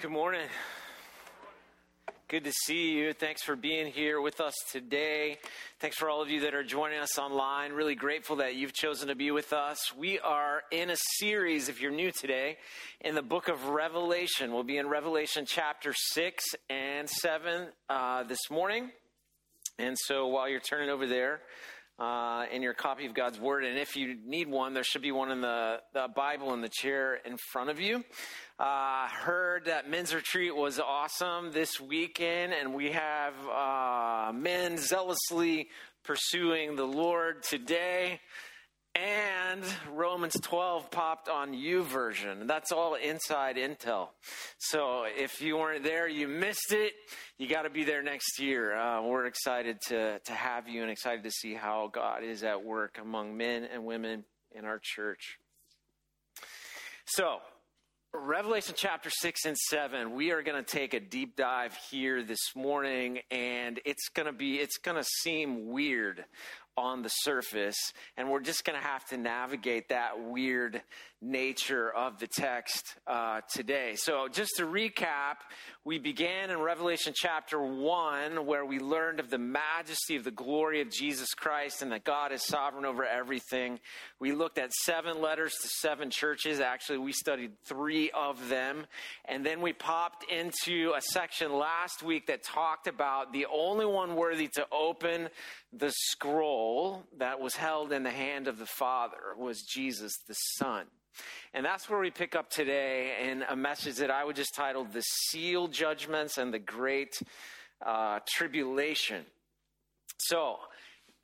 Good morning. Good to see you. Thanks for being here with us today. Thanks for all of you that are joining us online. Really grateful that you've chosen to be with us. We are in a series, if you're new today, in the book of Revelation. We'll be in Revelation chapter 6 and 7 uh, this morning. And so while you're turning over there, uh, in your copy of God's Word. And if you need one, there should be one in the, the Bible in the chair in front of you. Uh, heard that men's retreat was awesome this weekend, and we have uh, men zealously pursuing the Lord today. And Romans 12 popped on YouVersion. That's all inside intel. So if you weren't there, you missed it. You got to be there next year. Uh, we're excited to, to have you and excited to see how God is at work among men and women in our church. So, Revelation chapter 6 and 7, we are going to take a deep dive here this morning, and it's going to be, it's going to seem weird on the surface, and we're just going to have to navigate that weird nature of the text uh, today. So, just to recap, we began in Revelation chapter 1, where we learned of the majesty of the glory of Jesus Christ and that God is sovereign over everything. We looked at seven letters to seven churches. Actually, we studied three of them. And then we popped into a section last week that talked about the only one worthy to open the scroll that was held in the hand of the Father was Jesus the Son. And that's where we pick up today in a message that I would just title The Seal Judgments and the Great uh, Tribulation. So,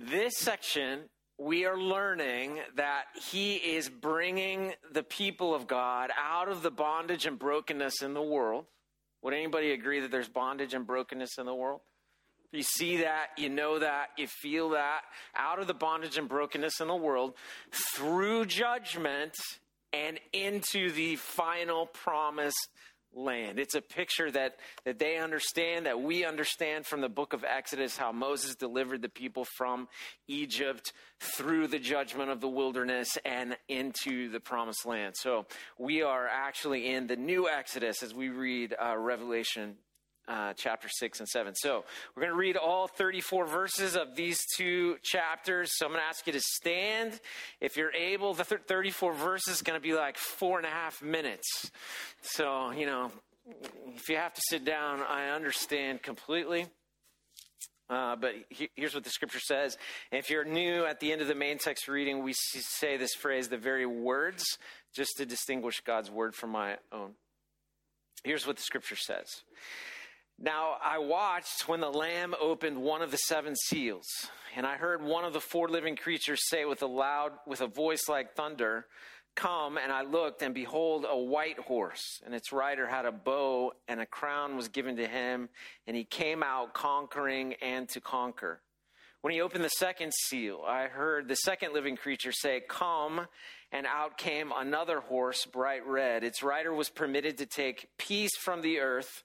this section, we are learning that he is bringing the people of God out of the bondage and brokenness in the world. Would anybody agree that there's bondage and brokenness in the world? You see that, you know that, you feel that, out of the bondage and brokenness in the world through judgment and into the final promised land. It's a picture that, that they understand, that we understand from the book of Exodus, how Moses delivered the people from Egypt through the judgment of the wilderness and into the promised land. So we are actually in the new Exodus as we read uh, Revelation uh, chapter 6 and 7. So we're going to read all 34 verses of these two chapters. So I'm going to ask you to stand. If you're able, the 34 verses is going to be like four and a half minutes. So, you know, if you have to sit down, I understand completely. Uh, but he, here's what the scripture says. If you're new at the end of the main text reading, we say this phrase, the very words, just to distinguish God's word from my own. Here's what the scripture says. Now I watched when the Lamb opened one of the seven seals, and I heard one of the four living creatures say with a loud, with a voice like thunder, Come, and I looked, and behold, a white horse, and its rider had a bow, and a crown was given to him, and he came out conquering and to conquer. When he opened the second seal, I heard the second living creature say, Come, and out came another horse, bright red. Its rider was permitted to take peace from the earth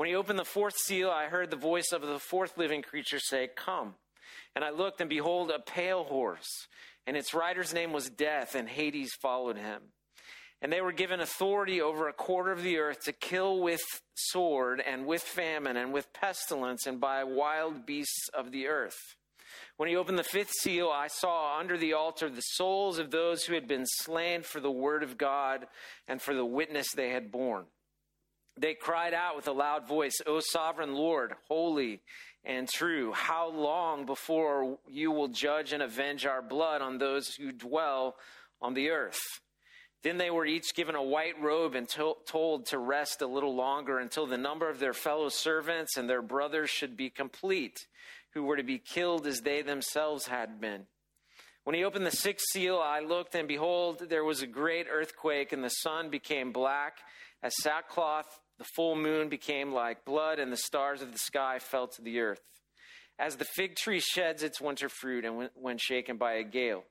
When he opened the fourth seal, I heard the voice of the fourth living creature say, Come. And I looked, and behold, a pale horse, and its rider's name was Death, and Hades followed him. And they were given authority over a quarter of the earth to kill with sword, and with famine, and with pestilence, and by wild beasts of the earth. When he opened the fifth seal, I saw under the altar the souls of those who had been slain for the word of God and for the witness they had borne. They cried out with a loud voice, O sovereign Lord, holy and true, how long before you will judge and avenge our blood on those who dwell on the earth? Then they were each given a white robe and to- told to rest a little longer until the number of their fellow servants and their brothers should be complete, who were to be killed as they themselves had been. When he opened the sixth seal, I looked, and behold, there was a great earthquake, and the sun became black as sackcloth The full moon became like blood, and the stars of the sky fell to the earth. As the fig tree sheds its winter fruit and when shaken by a gale.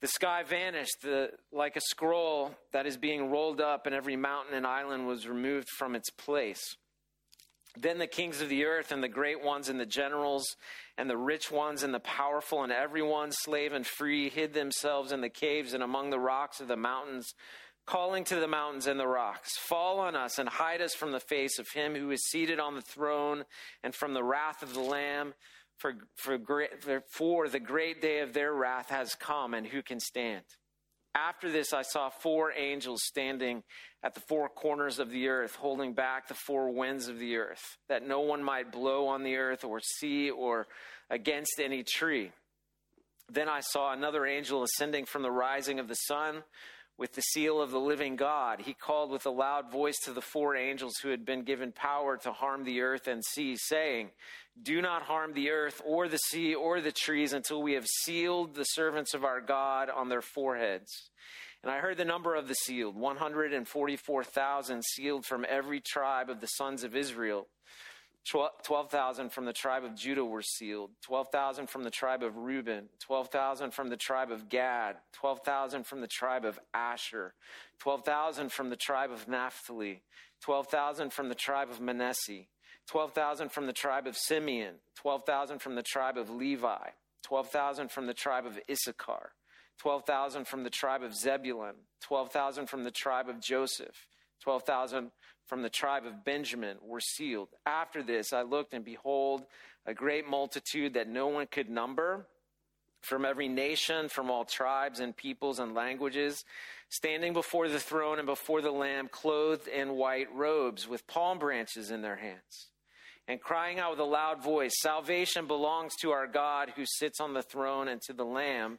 The sky vanished the, like a scroll that is being rolled up, and every mountain and island was removed from its place. Then the kings of the earth and the great ones and the generals and the rich ones and the powerful and everyone, slave and free, hid themselves in the caves and among the rocks of the mountains, calling to the mountains and the rocks, Fall on us and hide us from the face of him who is seated on the throne and from the wrath of the Lamb. For, for, for the great day of their wrath has come, and who can stand? After this, I saw four angels standing at the four corners of the earth, holding back the four winds of the earth, that no one might blow on the earth or sea or against any tree. Then I saw another angel ascending from the rising of the sun with the seal of the living God. He called with a loud voice to the four angels who had been given power to harm the earth and sea, saying, Do not harm the earth or the sea or the trees until we have sealed the servants of our God on their foreheads. And I heard the number of the sealed 144,000 sealed from every tribe of the sons of Israel. 12,000 from the tribe of Judah were sealed, 12,000 from the tribe of Reuben, 12,000 from the tribe of Gad, 12,000 from the tribe of Asher, 12,000 from the tribe of Naphtali, 12,000 from the tribe of Manasseh, 12,000 from the tribe of Simeon, 12,000 from the tribe of Levi, 12,000 from the tribe of Issachar, 12,000 from the tribe of Zebulun, 12,000 from the tribe of Joseph, 12,000 from the tribe of Benjamin were sealed. After this, I looked, and behold, a great multitude that no one could number from every nation, from all tribes and peoples and languages, standing before the throne and before the Lamb, clothed in white robes, with palm branches in their hands, and crying out with a loud voice Salvation belongs to our God who sits on the throne and to the Lamb.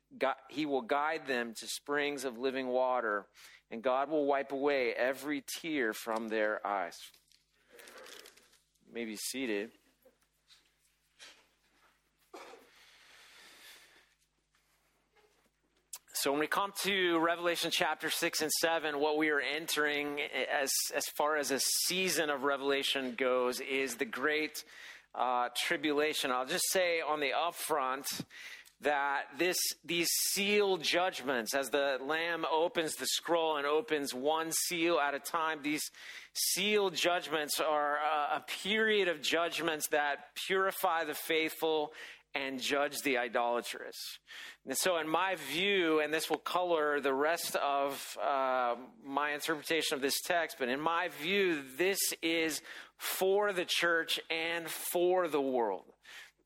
he will guide them to springs of living water, and God will wipe away every tear from their eyes. Maybe may seated. So, when we come to Revelation chapter 6 and 7, what we are entering as, as far as a season of Revelation goes is the great uh, tribulation. I'll just say on the upfront, that this, these sealed judgments, as the Lamb opens the scroll and opens one seal at a time, these sealed judgments are a, a period of judgments that purify the faithful and judge the idolatrous. And so, in my view, and this will color the rest of uh, my interpretation of this text, but in my view, this is for the church and for the world.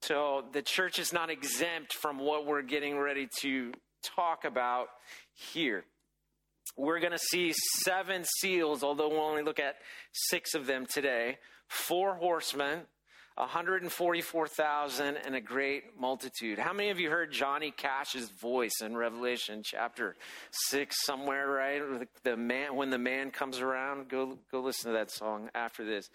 So the church is not exempt from what we're getting ready to talk about here. We're going to see seven seals, although we'll only look at six of them today. Four horsemen, 144,000 and a great multitude. How many of you heard Johnny Cash's voice in Revelation chapter 6 somewhere, right? The man when the man comes around, go go listen to that song after this.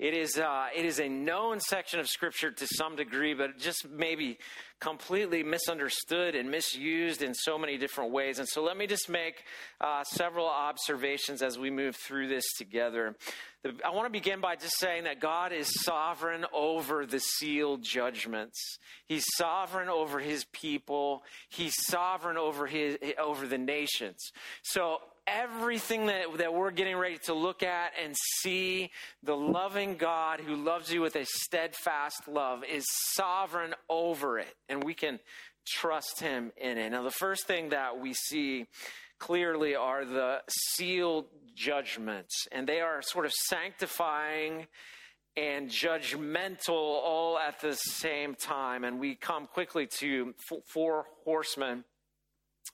It is uh, it is a known section of scripture to some degree, but just maybe completely misunderstood and misused in so many different ways. And so let me just make uh, several observations as we move through this together. I want to begin by just saying that God is sovereign over the sealed judgments. He's sovereign over his people. He's sovereign over his over the nations. So everything that, that we're getting ready to look at and see the loving God who loves you with a steadfast love is sovereign over it. And we can trust him in it. Now, the first thing that we see clearly are the sealed judgments, and they are sort of sanctifying and judgmental all at the same time. And we come quickly to four horsemen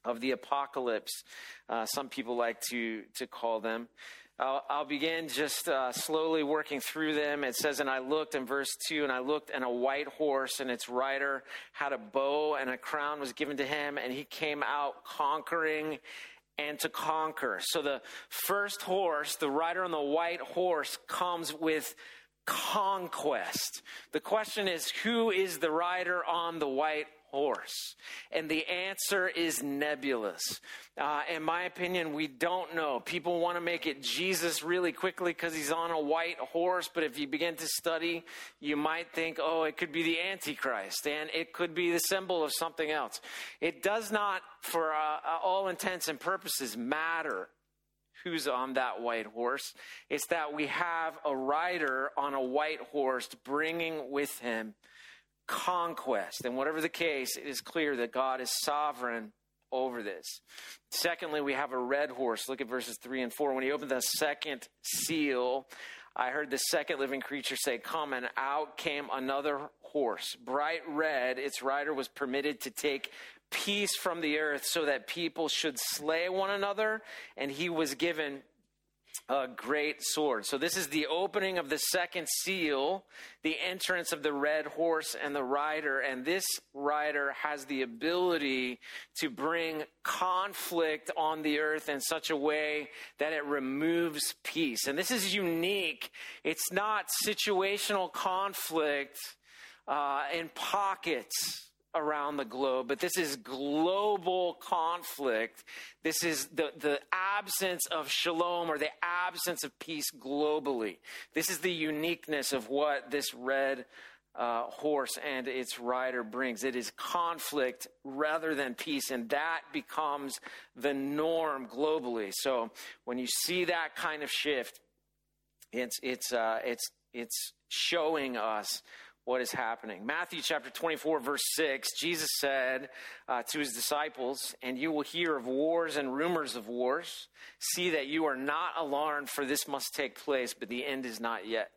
of the apocalypse, uh, some people like to, to call them. I'll, I'll begin just uh, slowly working through them. It says, And I looked in verse 2, and I looked, and a white horse, and its rider had a bow, and a crown was given to him, and he came out conquering and to conquer. So the first horse, the rider on the white horse, comes with conquest. The question is, who is the rider on the white horse? And the answer is nebulous. Uh, in my opinion, we don't know. People want to make it Jesus really quickly because he's on a white horse, but if you begin to study, you might think, oh, it could be the Antichrist, and it could be the symbol of something else. It does not, for uh, uh all intents and purposes, matter who's on that white horse. It's that we have a rider on a white horse bringing with him conquest. And whatever the case, it is clear that God is sovereign over this. Secondly, we have a red horse. Look at verses 3 and 4. When he opened the second seal, I heard the second living creature say, Come, and out came another horse, bright red. Its rider was permitted to take peace from the earth so that people should slay one another, and he was given a great sword. So, this is the opening of the second seal, the entrance of the red horse and the rider. And this rider has the ability to bring conflict on the earth in such a way that it removes peace. And this is unique. It's not situational conflict uh, in pockets around the globe, but this is global conflict. This is the, the absence of shalom or the absence of peace globally. This is the uniqueness of what this red uh, horse and its rider brings. It is conflict rather than peace, and that becomes the norm globally. So when you see that kind of shift, it's, it's, uh, it's, it's showing us what is happening. Matthew chapter 24, verse 6, Jesus said uh, to his disciples, And you will hear of wars and rumors of wars. See that you are not alarmed, for this must take place, but the end is not yet.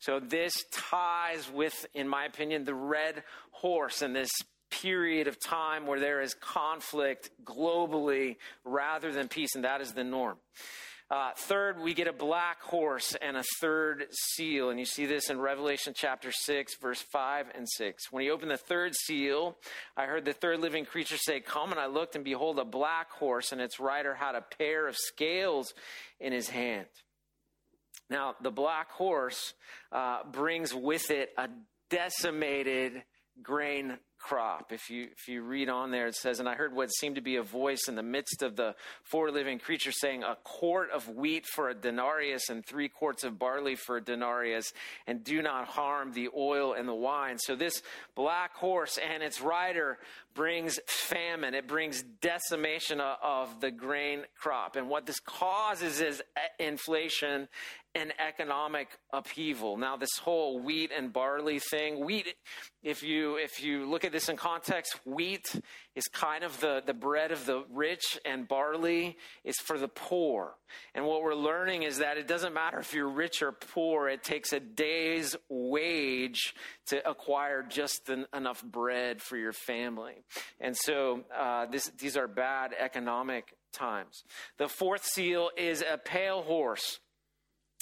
So this ties with, in my opinion, the red horse and this period of time where there is conflict globally rather than peace, and that is the norm. Uh, third, we get a black horse and a third seal. And you see this in Revelation chapter 6, verse 5 and 6. When he opened the third seal, I heard the third living creature say, Come, and I looked, and behold, a black horse, and its rider had a pair of scales in his hand. Now, the black horse uh, brings with it a decimated grain crop. If you, if you read on there, it says, And I heard what seemed to be a voice in the midst of the four living creatures saying, A quart of wheat for a denarius and three quarts of barley for a denarius, and do not harm the oil and the wine. So this black horse and its rider brings famine, it brings decimation of the grain crop. And what this causes is uh, inflation and economic upheaval. Now, this whole wheat and barley thing, wheat, if you, if you look at this in context, wheat is kind of the, the bread of the rich, and barley is for the poor. And what we're learning is that it doesn't matter if you're rich or poor, it takes a day's wage to acquire just enough bread for your family. And so uh, this, these are bad economic times. The fourth seal is a pale horse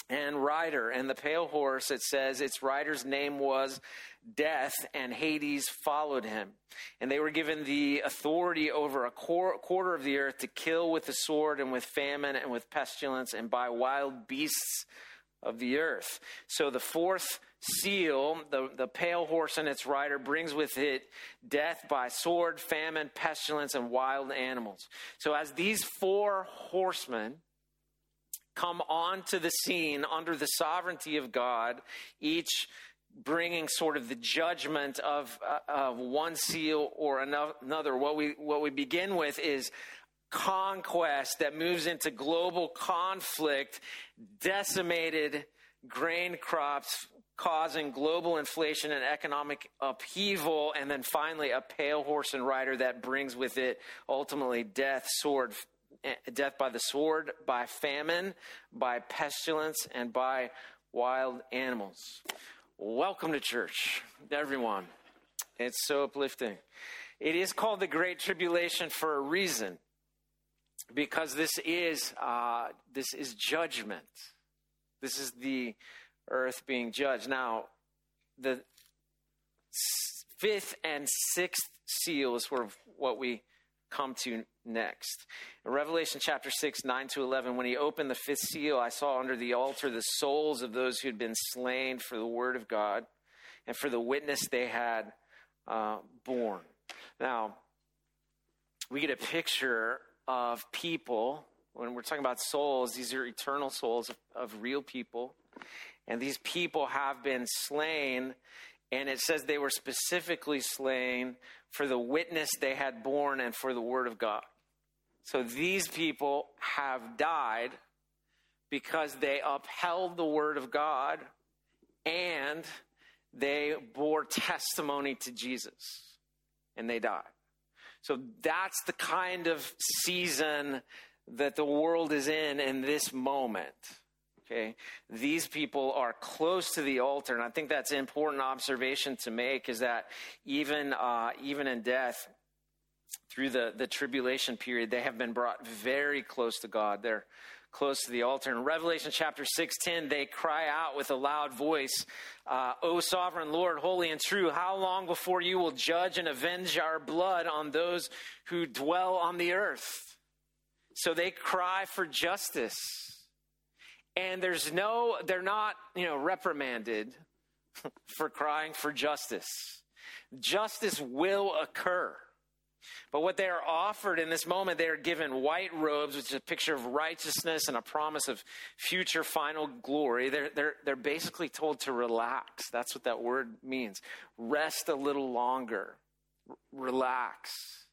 and rider. And the pale horse, it says its rider's name was Death, and Hades followed him. And they were given the authority over a quarter of the earth to kill with the sword and with famine and with pestilence and by wild beasts of the earth. So the fourth seal, the, the pale horse and its rider, brings with it death by sword, famine, pestilence, and wild animals. So as these four horsemen, come onto the scene under the sovereignty of God, each bringing sort of the judgment of, uh, of one seal or another. What we, what we begin with is conquest that moves into global conflict, decimated grain crops, causing global inflation and economic upheaval, and then finally a pale horse and rider that brings with it ultimately death, sword, eh, death by the sword, by famine, by pestilence, and by wild animals. Welcome to church, everyone. It's so uplifting. It is called the Great Tribulation for a reason, because this is uh, this is judgment. This is the earth being judged. Now, the fifth and sixth seals were what we come to next. In Revelation chapter 6, 9 to 11, when he opened the fifth seal, I saw under the altar the souls of those who had been slain for the word of God and for the witness they had uh, borne. Now, we get a picture of people. When we're talking about souls, these are eternal souls of, of real people. And these people have been slain, and it says they were specifically slain for the witness they had borne and for the word of God. So these people have died because they upheld the word of God and they bore testimony to Jesus and they died. So that's the kind of season that the world is in in this moment. Okay. These people are close to the altar. And I think that's an important observation to make is that even, uh, even in death, through the, the tribulation period, they have been brought very close to God. They're close to the altar. In Revelation chapter 6:10, they cry out with a loud voice, uh, "O sovereign Lord, holy and true, how long before you will judge and avenge our blood on those who dwell on the earth?" So they cry for justice and there's no, they're not, you know, reprimanded for crying for justice. Justice will occur. But what they are offered in this moment, they are given white robes, which is a picture of righteousness and a promise of future final glory. They're, they're, they're basically told to relax. That's what that word means. Rest a little longer. R- relax.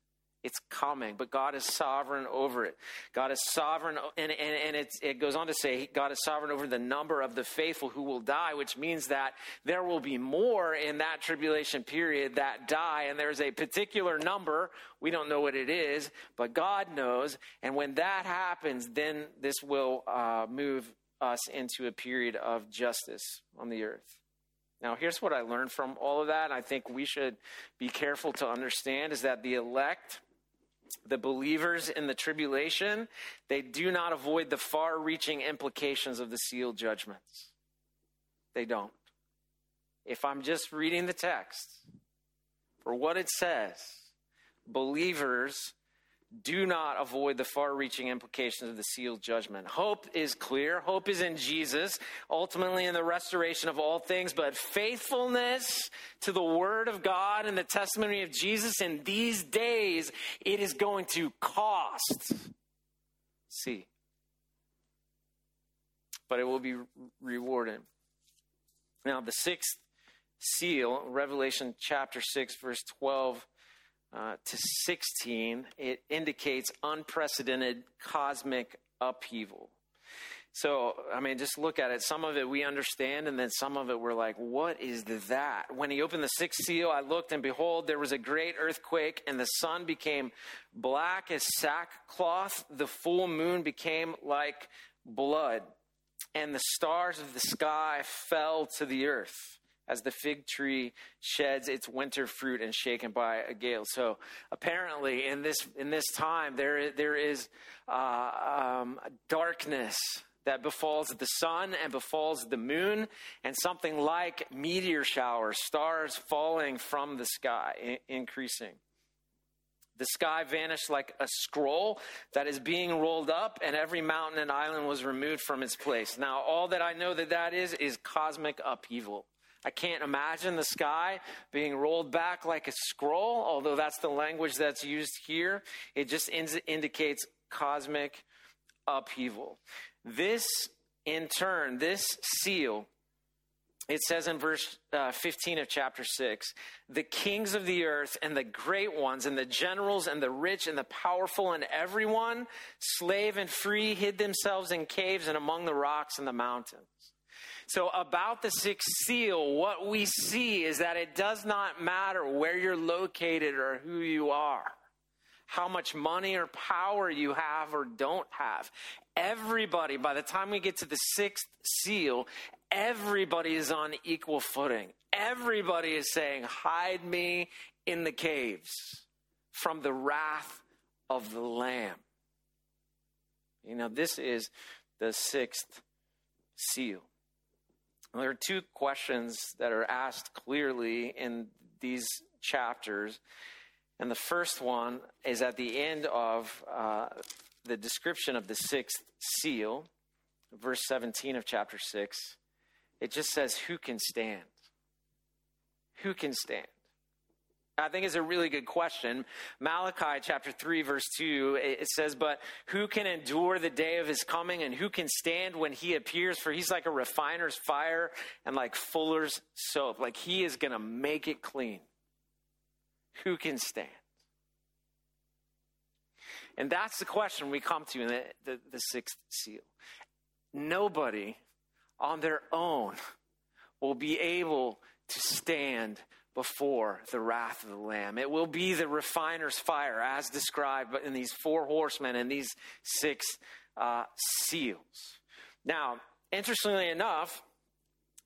It's coming, but God is sovereign over it. God is sovereign, and, and, and it goes on to say God is sovereign over the number of the faithful who will die, which means that there will be more in that tribulation period that die, and there's a particular number. We don't know what it is, but God knows. And when that happens, then this will uh, move us into a period of justice on the earth. Now, here's what I learned from all of that. And I think we should be careful to understand is that the elect the believers in the tribulation, they do not avoid the far reaching implications of the sealed judgments. They don't. If I'm just reading the text for what it says, believers do not avoid the far reaching implications of the sealed judgment. Hope is clear. Hope is in Jesus, ultimately in the restoration of all things, but faithfulness to the word of God and the testimony of Jesus in these days, it is going to cost. See. But it will be rewarded. Now, the sixth seal, Revelation chapter 6, verse 12 uh, to 16, it indicates unprecedented cosmic upheaval. So, I mean, just look at it. Some of it we understand, and then some of it we're like, what is that? When he opened the sixth seal, I looked, and behold, there was a great earthquake, and the sun became black as sackcloth. The full moon became like blood, and the stars of the sky fell to the earth as the fig tree sheds its winter fruit and shaken by a gale. So apparently, in this in this time, there there is uh, um, darkness that befalls the sun and befalls the moon, and something like meteor showers, stars falling from the sky, I- increasing. The sky vanished like a scroll that is being rolled up, and every mountain and island was removed from its place. Now, all that I know that that is, is cosmic upheaval. I can't imagine the sky being rolled back like a scroll, although that's the language that's used here. It just in- indicates cosmic upheaval. This, in turn, this seal, it says in verse uh, 15 of chapter 6 the kings of the earth and the great ones and the generals and the rich and the powerful and everyone, slave and free, hid themselves in caves and among the rocks and the mountains. So, about the sixth seal, what we see is that it does not matter where you're located or who you are, how much money or power you have or don't have. Everybody, by the time we get to the sixth seal, everybody is on equal footing. Everybody is saying, Hide me in the caves from the wrath of the Lamb. You know, this is the sixth seal. There are two questions that are asked clearly in these chapters. And the first one is at the end of uh, the description of the sixth seal, verse 17 of chapter 6. It just says, Who can stand? Who can stand? I think is a really good question. Malachi chapter 3 verse 2 it says but who can endure the day of his coming and who can stand when he appears for he's like a refiner's fire and like fuller's soap like he is going to make it clean. Who can stand? And that's the question we come to in the, the, the sixth seal. Nobody on their own will be able to stand before the wrath of the Lamb. It will be the refiner's fire, as described in these four horsemen and these six uh, seals. Now, interestingly enough,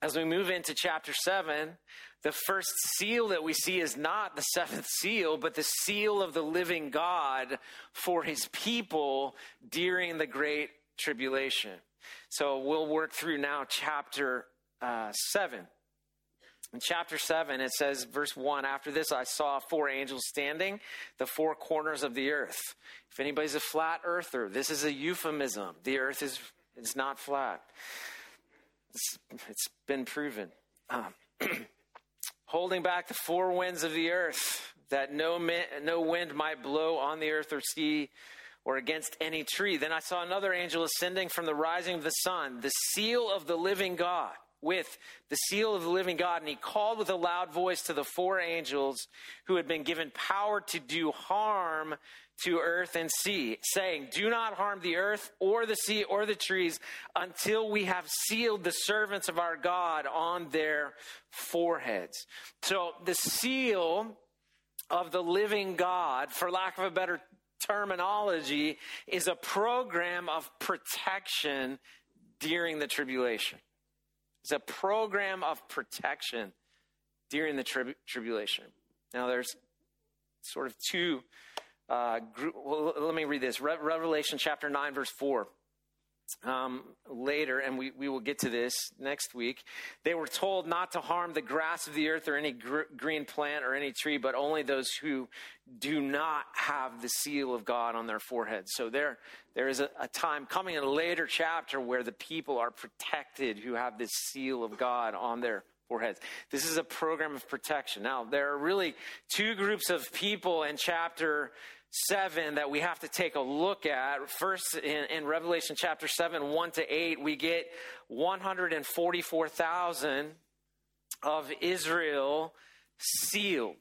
as we move into chapter 7, the first seal that we see is not the seventh seal, but the seal of the living God for his people during the great tribulation. So we'll work through now chapter uh, 7. In chapter 7, it says, verse 1 After this, I saw four angels standing the four corners of the earth. If anybody's a flat earther, this is a euphemism. The earth is, is not flat, it's, it's been proven. Um, holding back the four winds of the earth, that no, no wind might blow on the earth or sea or against any tree. Then I saw another angel ascending from the rising of the sun, the seal of the living God with the seal of the living God, and he called with a loud voice to the four angels who had been given power to do harm to earth and sea, saying, Do not harm the earth or the sea or the trees until we have sealed the servants of our God on their foreheads. So the seal of the living God, for lack of a better terminology, is a program of protection during the tribulation. It's a program of protection during the tri- tribulation. Now, there's sort of two. Uh, group, well, let me read this Re- Revelation chapter 9, verse 4 um, later, and we, we will get to this next week. They were told not to harm the grass of the earth or any gr- green plant or any tree, but only those who do not have the seal of God on their foreheads. So there, there is a, a time coming in a later chapter where the people are protected who have this seal of God on their foreheads. This is a program of protection. Now, there are really two groups of people in chapter 7 that we have to take a look at. First, in, in Revelation chapter 7, 1 to 8, we get 144,000 of Israel sealed.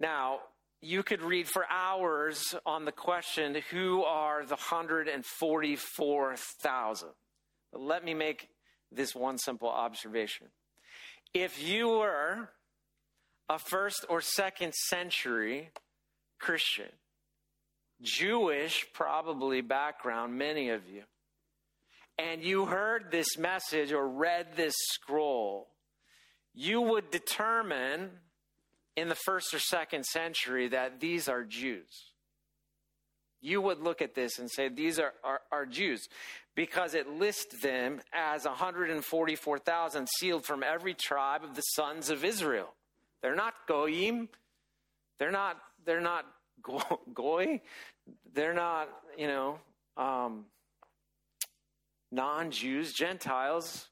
Now, you could read for hours on the question who are the 144,000? But let me make this one simple observation. If you were a first or second century Christian, Jewish, probably background, many of you, and you heard this message or read this scroll, you would determine in the first or second century that these are Jews. You would look at this and say, These are, are, are Jews, because it lists them as 144,000 sealed from every tribe of the sons of Israel. They're not Goyim. They're not, they're not goy. They're not, you know, um, non Jews, Gentiles.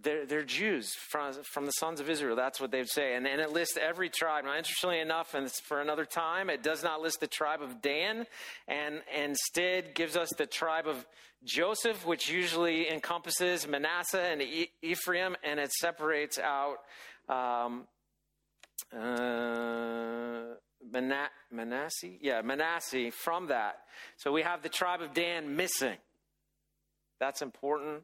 They're, they're Jews from, from the sons of Israel. That's what they'd say. And, and it lists every tribe. Now, interestingly enough, and for another time, it does not list the tribe of Dan and, and instead gives us the tribe of Joseph, which usually encompasses Manasseh and Ephraim, and it separates out um, uh, Manasseh? Yeah, Manasseh from that. So we have the tribe of Dan missing. That's important.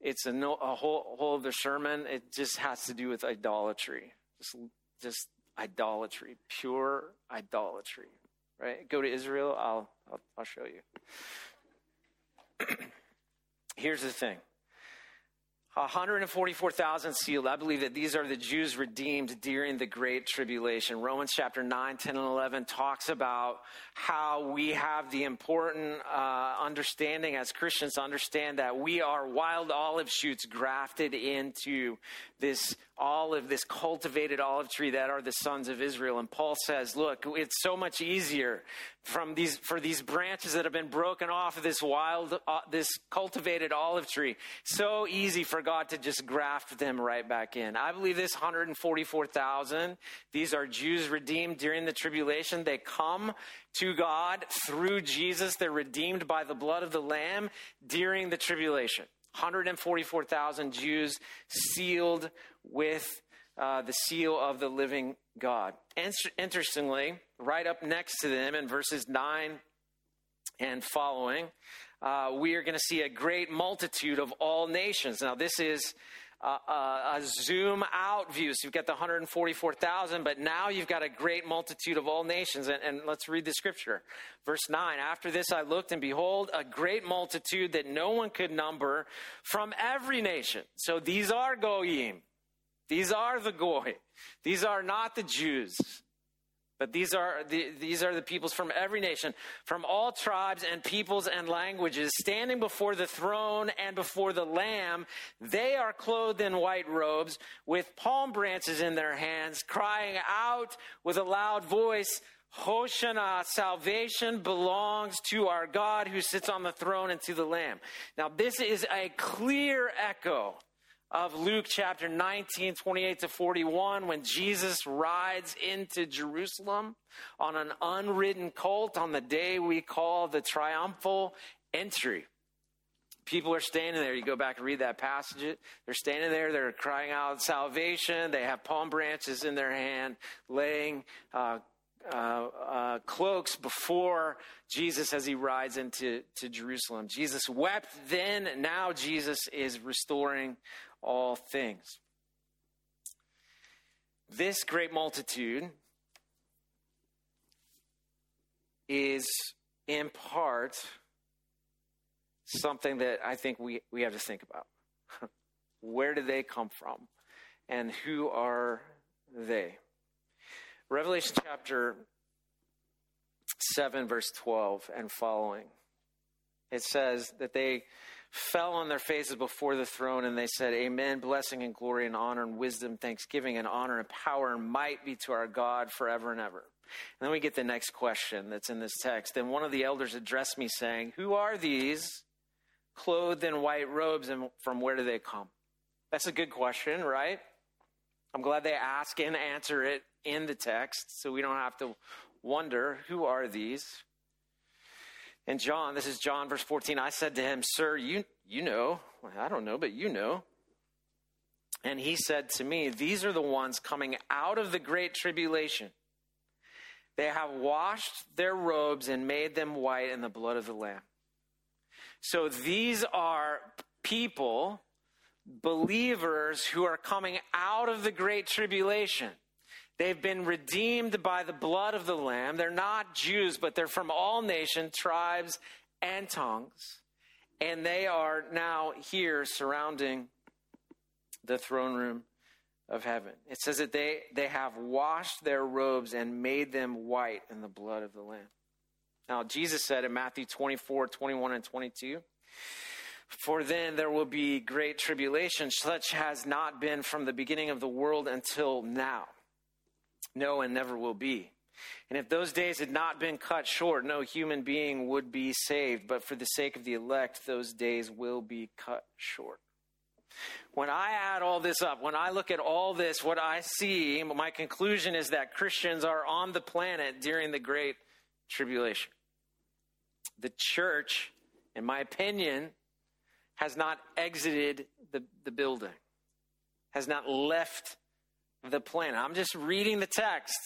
it's a, no, a whole, whole other sermon. It just has to do with idolatry. Just, just idolatry, pure idolatry. Right? Go to Israel. I'll, I'll, I'll show you. Here's the thing 144,000 sealed. I believe that these are the Jews redeemed during the Great Tribulation. Romans chapter 9, 10, and 11 talks about how we have the important uh, understanding as Christians to understand that we are wild olive shoots grafted into this olive, this cultivated olive tree that are the sons of Israel. And Paul says, look, it's so much easier from these, for these branches that have been broken off of this wild, uh, this cultivated olive tree. So easy for God to just graft them right back in. I believe this 144,000, these are Jews redeemed during the tribulation. They come to God through Jesus. They're redeemed by the blood of the Lamb during the tribulation. 144,000 Jews sealed with uh, the seal of the living God. Interestingly, right up next to them in verses 9 and following, uh, we are going to see a great multitude of all nations. Now, this is uh, a zoom out view. So you've got the 144,000, but now you've got a great multitude of all nations. And, and, let's read the scripture. Verse 9 After this I looked, and behold, a great multitude that no one could number from every nation. So these are Goyim. These are the Goy. These are not the Jews. But these are the, these are the peoples from every nation, from all tribes and peoples and languages, standing before the throne and before the Lamb. They are clothed in white robes, with palm branches in their hands, crying out with a loud voice, Hoshana, salvation belongs to our God who sits on the throne and to the Lamb. Now, this is a clear echo of Luke chapter 19, 28 to 41, when Jesus rides into Jerusalem on an unridden colt on the day we call the triumphal entry. People are standing there. You go back and read that passage. They're standing there. They're crying out salvation. They have palm branches in their hand, laying uh, uh, uh, cloaks before Jesus as he rides into to Jerusalem. Jesus wept then. Now Jesus is restoring all things. This great multitude is in part something that I think we, we have to think about. Where did they come from? And who are they? Revelation chapter 7, verse 12 and following. It says that they fell on their faces before the throne and they said, Amen, blessing and glory and honor and wisdom, thanksgiving and honor and power and might be to our God forever and ever. And then we get the next question that's in this text. And one of the elders addressed me saying, Who are these clothed in white robes and from where do they come? That's a good question, right? I'm glad they ask and answer it in the text so we don't have to wonder who are these? And John, this is John, verse 14. I said to him, Sir, you, you know. I don't know, but you know. And he said to me, These are the ones coming out of the great tribulation. They have washed their robes and made them white in the blood of the Lamb. So these are people, believers, who are coming out of the great tribulation. They've been redeemed by the blood of the Lamb. They're not Jews, but they're from all nations, tribes, and tongues. And they are now here surrounding the throne room of heaven. It says that they, they have washed their robes and made them white in the blood of the Lamb. Now, Jesus said in Matthew 24, 21, and 22, For then there will be great tribulation, such has not been from the beginning of the world until now no, and never will be. And if those days had not been cut short, no human being would be saved. But for the sake of the elect, those days will be cut short. When I add all this up, when I look at all this, what I see, my conclusion is that Christians are on the planet during the Great Tribulation. The church, in my opinion, has not exited the, the building, has not left the plan. I'm just reading the text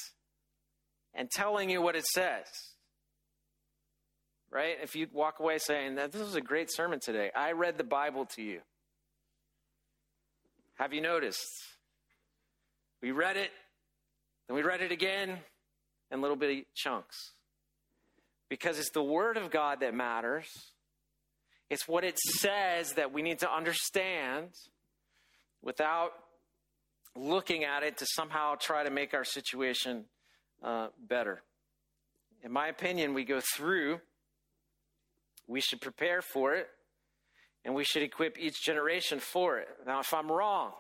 and telling you what it says. Right? If you walk away saying that this was a great sermon today, I read the Bible to you. Have you noticed? We read it, then we read it again in little bitty chunks. Because it's the Word of God that matters. It's what it says that we need to understand without looking at it to somehow try to make our situation uh, better. In my opinion, we go through, we should prepare for it, and we should equip each generation for it. Now, if I'm wrong,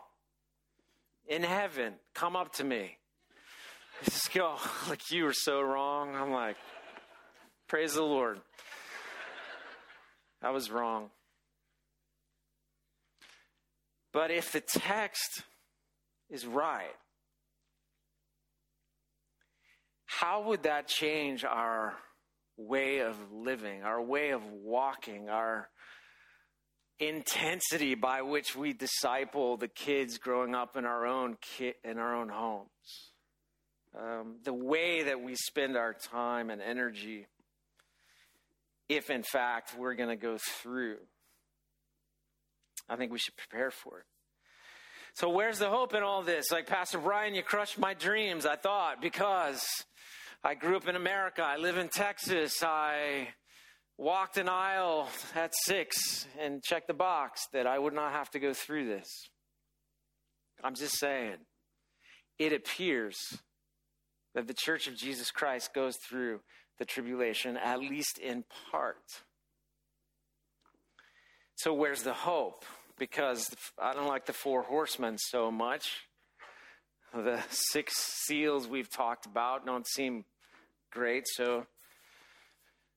in heaven, come up to me. Just go, like, you were so wrong. I'm like, praise the Lord. I was wrong. But if the text is right, how would that change our way of living, our way of walking, our intensity by which we disciple the kids growing up in our own ki- in our own homes? Um, the way that we spend our time and energy, if in fact we're going to go through. I think we should prepare for it. So, where's the hope in all this? Like, Pastor Brian, you crushed my dreams, I thought, because I grew up in America. I live in Texas. I walked an aisle at six and checked the box that I would not have to go through this. I'm just saying, it appears that the church of Jesus Christ goes through the tribulation, at least in part. So, where's the hope? Because I don't like the four horsemen so much. The six seals we've talked about don't seem great, so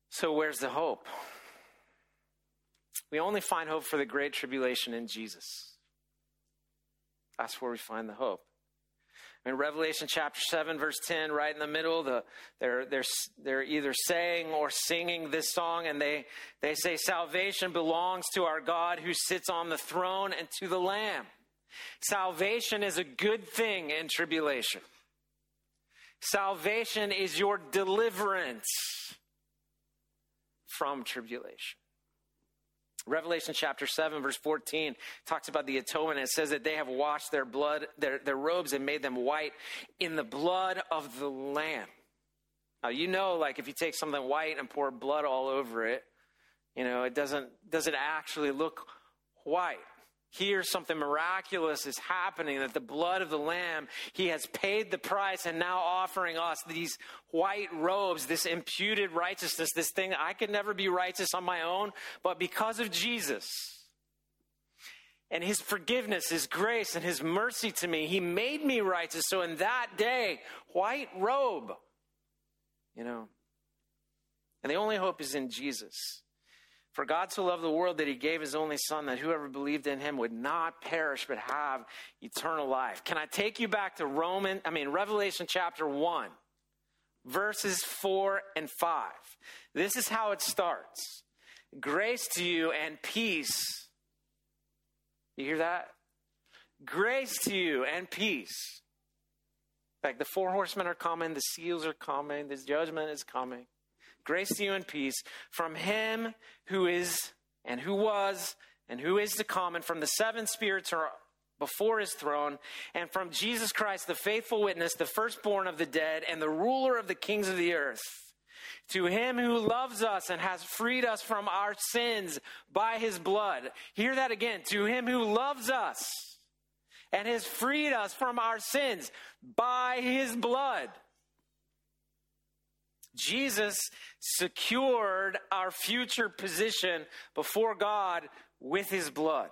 so where's the hope? We only find hope for the great tribulation in Jesus. That's where we find the hope. In Revelation chapter 7, verse 10, right in the middle, the, they're, they're, they're either saying or singing this song, and they, they say, Salvation belongs to our God who sits on the throne and to the Lamb. Salvation is a good thing in tribulation. Salvation is your deliverance from tribulation. Revelation chapter 7, verse 14 talks about the atonement. It says that they have washed their blood, their, their robes, and made them white in the blood of the Lamb. Now, you know, like if you take something white and pour blood all over it, you know, it doesn't, doesn't actually look white here something miraculous is happening that the blood of the lamb he has paid the price and now offering us these white robes this imputed righteousness this thing i could never be righteous on my own but because of jesus and his forgiveness his grace and his mercy to me he made me righteous. So in that day white robe you know and the only hope is in jesus for God so loved the world that he gave his only son that whoever believed in him would not perish but have eternal life. Can I take you back to Roman, I mean Revelation chapter 1, verses 4 and 5. This is how it starts. Grace to you and peace. You hear that? Grace to you and peace. Fact, the four horsemen are coming, the seals are coming, this judgment is coming. Grace to you and peace from him who is and who was and who is to come, and from the seven spirits are before his throne, and from Jesus Christ, the faithful witness, the firstborn of the dead, and the ruler of the kings of the earth. To him who loves us and has freed us from our sins by his blood. Hear that again. To him who loves us and has freed us from our sins by his blood. Jesus secured our future position before God with his blood.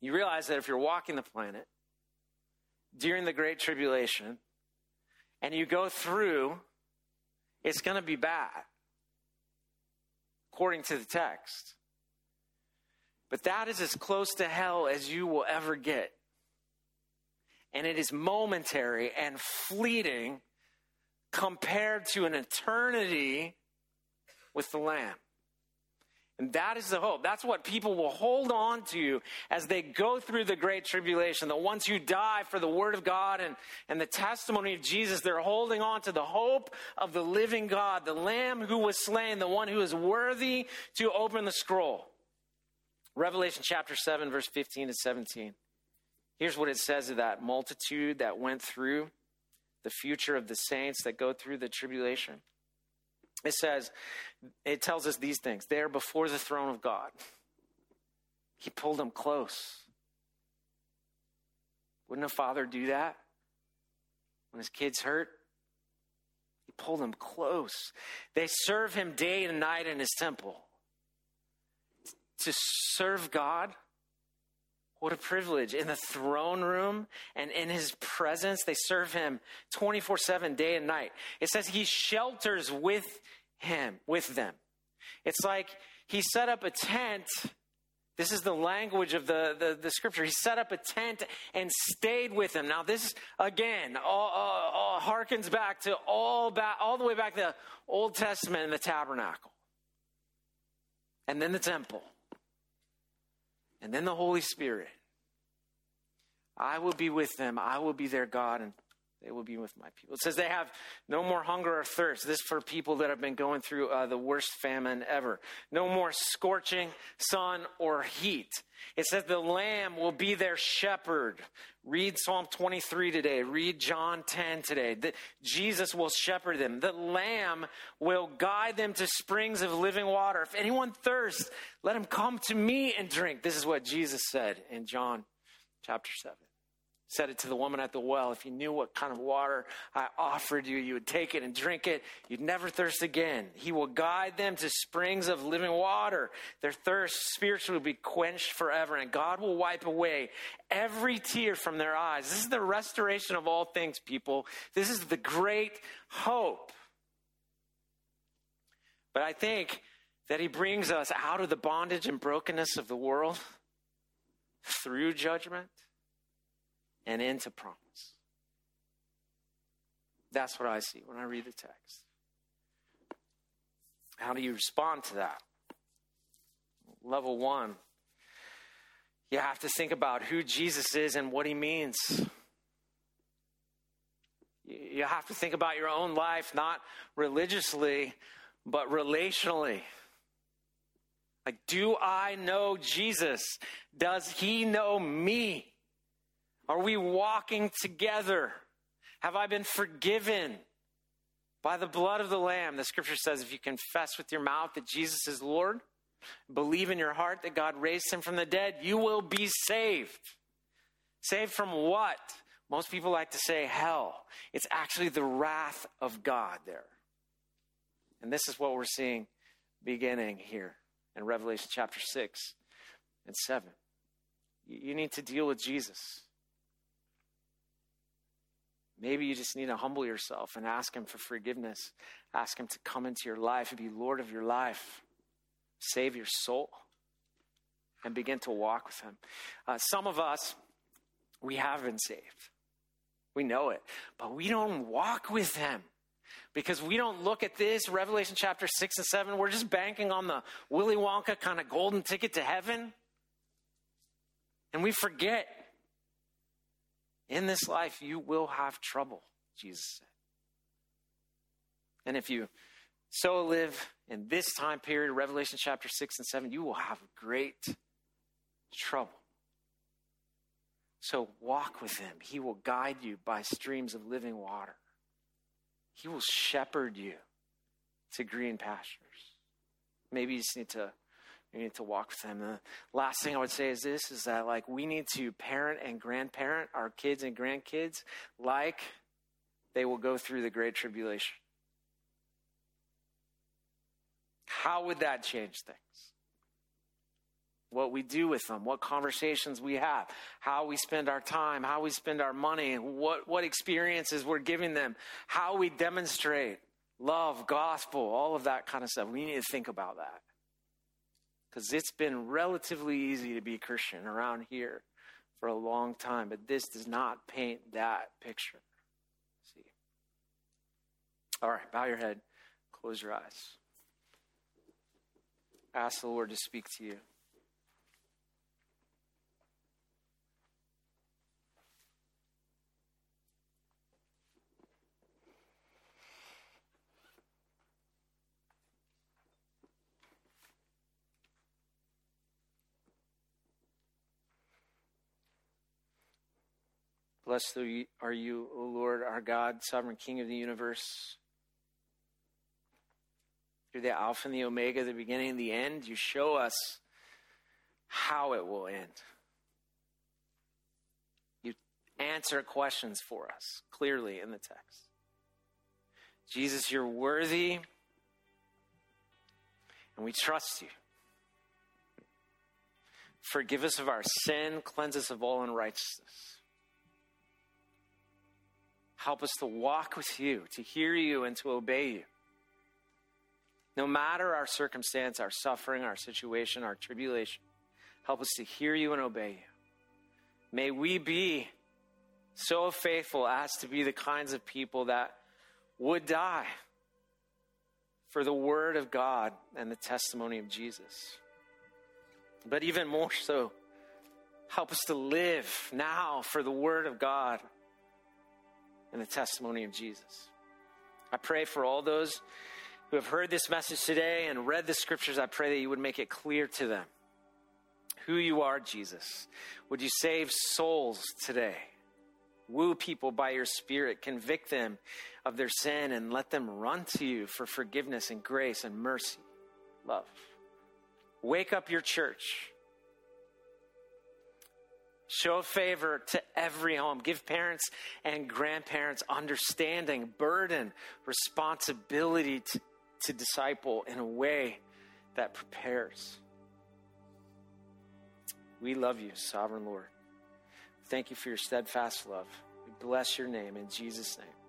You realize that if you're walking the planet during the Great Tribulation and you go through, it's going to be bad, according to the text. But that is as close to hell as you will ever get. And it is momentary and fleeting compared to an eternity with the Lamb. And that is the hope. That's what people will hold on to as they go through the great tribulation. The ones who die for the word of God and, and the testimony of Jesus, they're holding on to the hope of the living God, the Lamb who was slain, the one who is worthy to open the scroll. Revelation chapter 7, verse 15 to 17. Here's what it says of that multitude that went through the future of the saints that go through the tribulation. It says, it tells us these things. They're before the throne of God. He pulled them close. Wouldn't a father do that when his kids hurt? He pulled them close. They serve him day and night in his temple. To serve God, what a privilege. In the throne room and in his presence, they serve him 24 7, day and night. It says he shelters with him, with them. It's like he set up a tent this is the language of the, the, the, scripture. He set up a tent and stayed with them. Now, this again all, all, all harkens back to all back all the way back to the Old Testament and the tabernacle, and then the temple, and then the Holy Spirit. I will be with them. I will be their God, and they will be with my people. It says they have no more hunger or thirst. This for people that have been going through uh, the worst famine ever. No more scorching sun or heat. It says the Lamb will be their shepherd. Read Psalm 23 today. Read John 10 today. Jesus will shepherd them. The Lamb will guide them to springs of living water. If anyone thirsts, let him come to me and drink. This is what Jesus said in John chapter 7 said it to the woman at the well. If you knew what kind of water I offered you, you would take it and drink it. You'd never thirst again. He will guide them to springs of living water. Their thirst spiritually will be quenched forever, and God will wipe away every tear from their eyes. This is the restoration of all things, people. This is the great hope. But I think that He brings us out of the bondage and brokenness of the world through judgment and into promise. That's what I see when I read the text. How do you respond to that? Level one, you have to think about who Jesus is and what he means. You have to think about your own life, not religiously, but relationally. Like, do I know Jesus? Does he know me? Are we walking together? Have I been forgiven by the blood of the Lamb? The scripture says if you confess with your mouth that Jesus is Lord, believe in your heart that God raised him from the dead, you will be saved. Saved from what? Most people like to say hell. It's actually the wrath of God there. And this is what we're seeing beginning here in Revelation chapter 6 and 7. You need to deal with Jesus. Maybe you just need to humble yourself and ask Him for forgiveness. Ask Him to come into your life and be Lord of your life, save your soul, and begin to walk with Him. Uh, some of us, we have been saved. We know it, but we don't walk with Him because we don't look at this, Revelation chapter 6 and 7. We're just banking on the Willy Wonka kind of golden ticket to heaven. And we forget in this life, you will have trouble, Jesus said. And if you so live in this time period, Revelation chapter 6 and 7, you will have great trouble. So walk with him. He will guide you by streams of living water. He will shepherd you to green pastures. Maybe you just need to we need to walk with them. The last thing I would say is this is that like we need to parent and grandparent our kids and grandkids like they will go through the great tribulation. How would that change things? What we do with them, what conversations we have, how we spend our time, how we spend our money, what, what experiences we're giving them, how we demonstrate love, gospel, all of that kind of stuff. We need to think about that because it's been relatively easy to be a Christian around here for a long time, but this does not paint that picture. See? All right, bow your head, close your eyes. Ask the Lord to speak to you. Blessed are you, O Lord, our God, sovereign King of the universe. You're the Alpha and the Omega, the beginning and the end. You show us how it will end. You answer questions for us clearly in the text. Jesus, you're worthy, and we trust you. Forgive us of our sin, cleanse us of all unrighteousness. Help us to walk with you, to hear you, and to obey you. No matter our circumstance, our suffering, our situation, our tribulation, help us to hear you and obey you. May we be so faithful as to be the kinds of people that would die for the word of God and the testimony of Jesus. But even more so, help us to live now for the word of God and the testimony of Jesus. I pray for all those who have heard this message today and read the scriptures. I pray that you would make it clear to them who you are, Jesus. Would you save souls today? Woo people by your Spirit, convict them of their sin, and let them run to you for forgiveness and grace and mercy, love. Wake up your church. Show favor to every home. Give parents and grandparents understanding, burden, responsibility to, to disciple in a way that prepares. We love you, sovereign Lord. Thank you for your steadfast love. We bless your name in Jesus' name.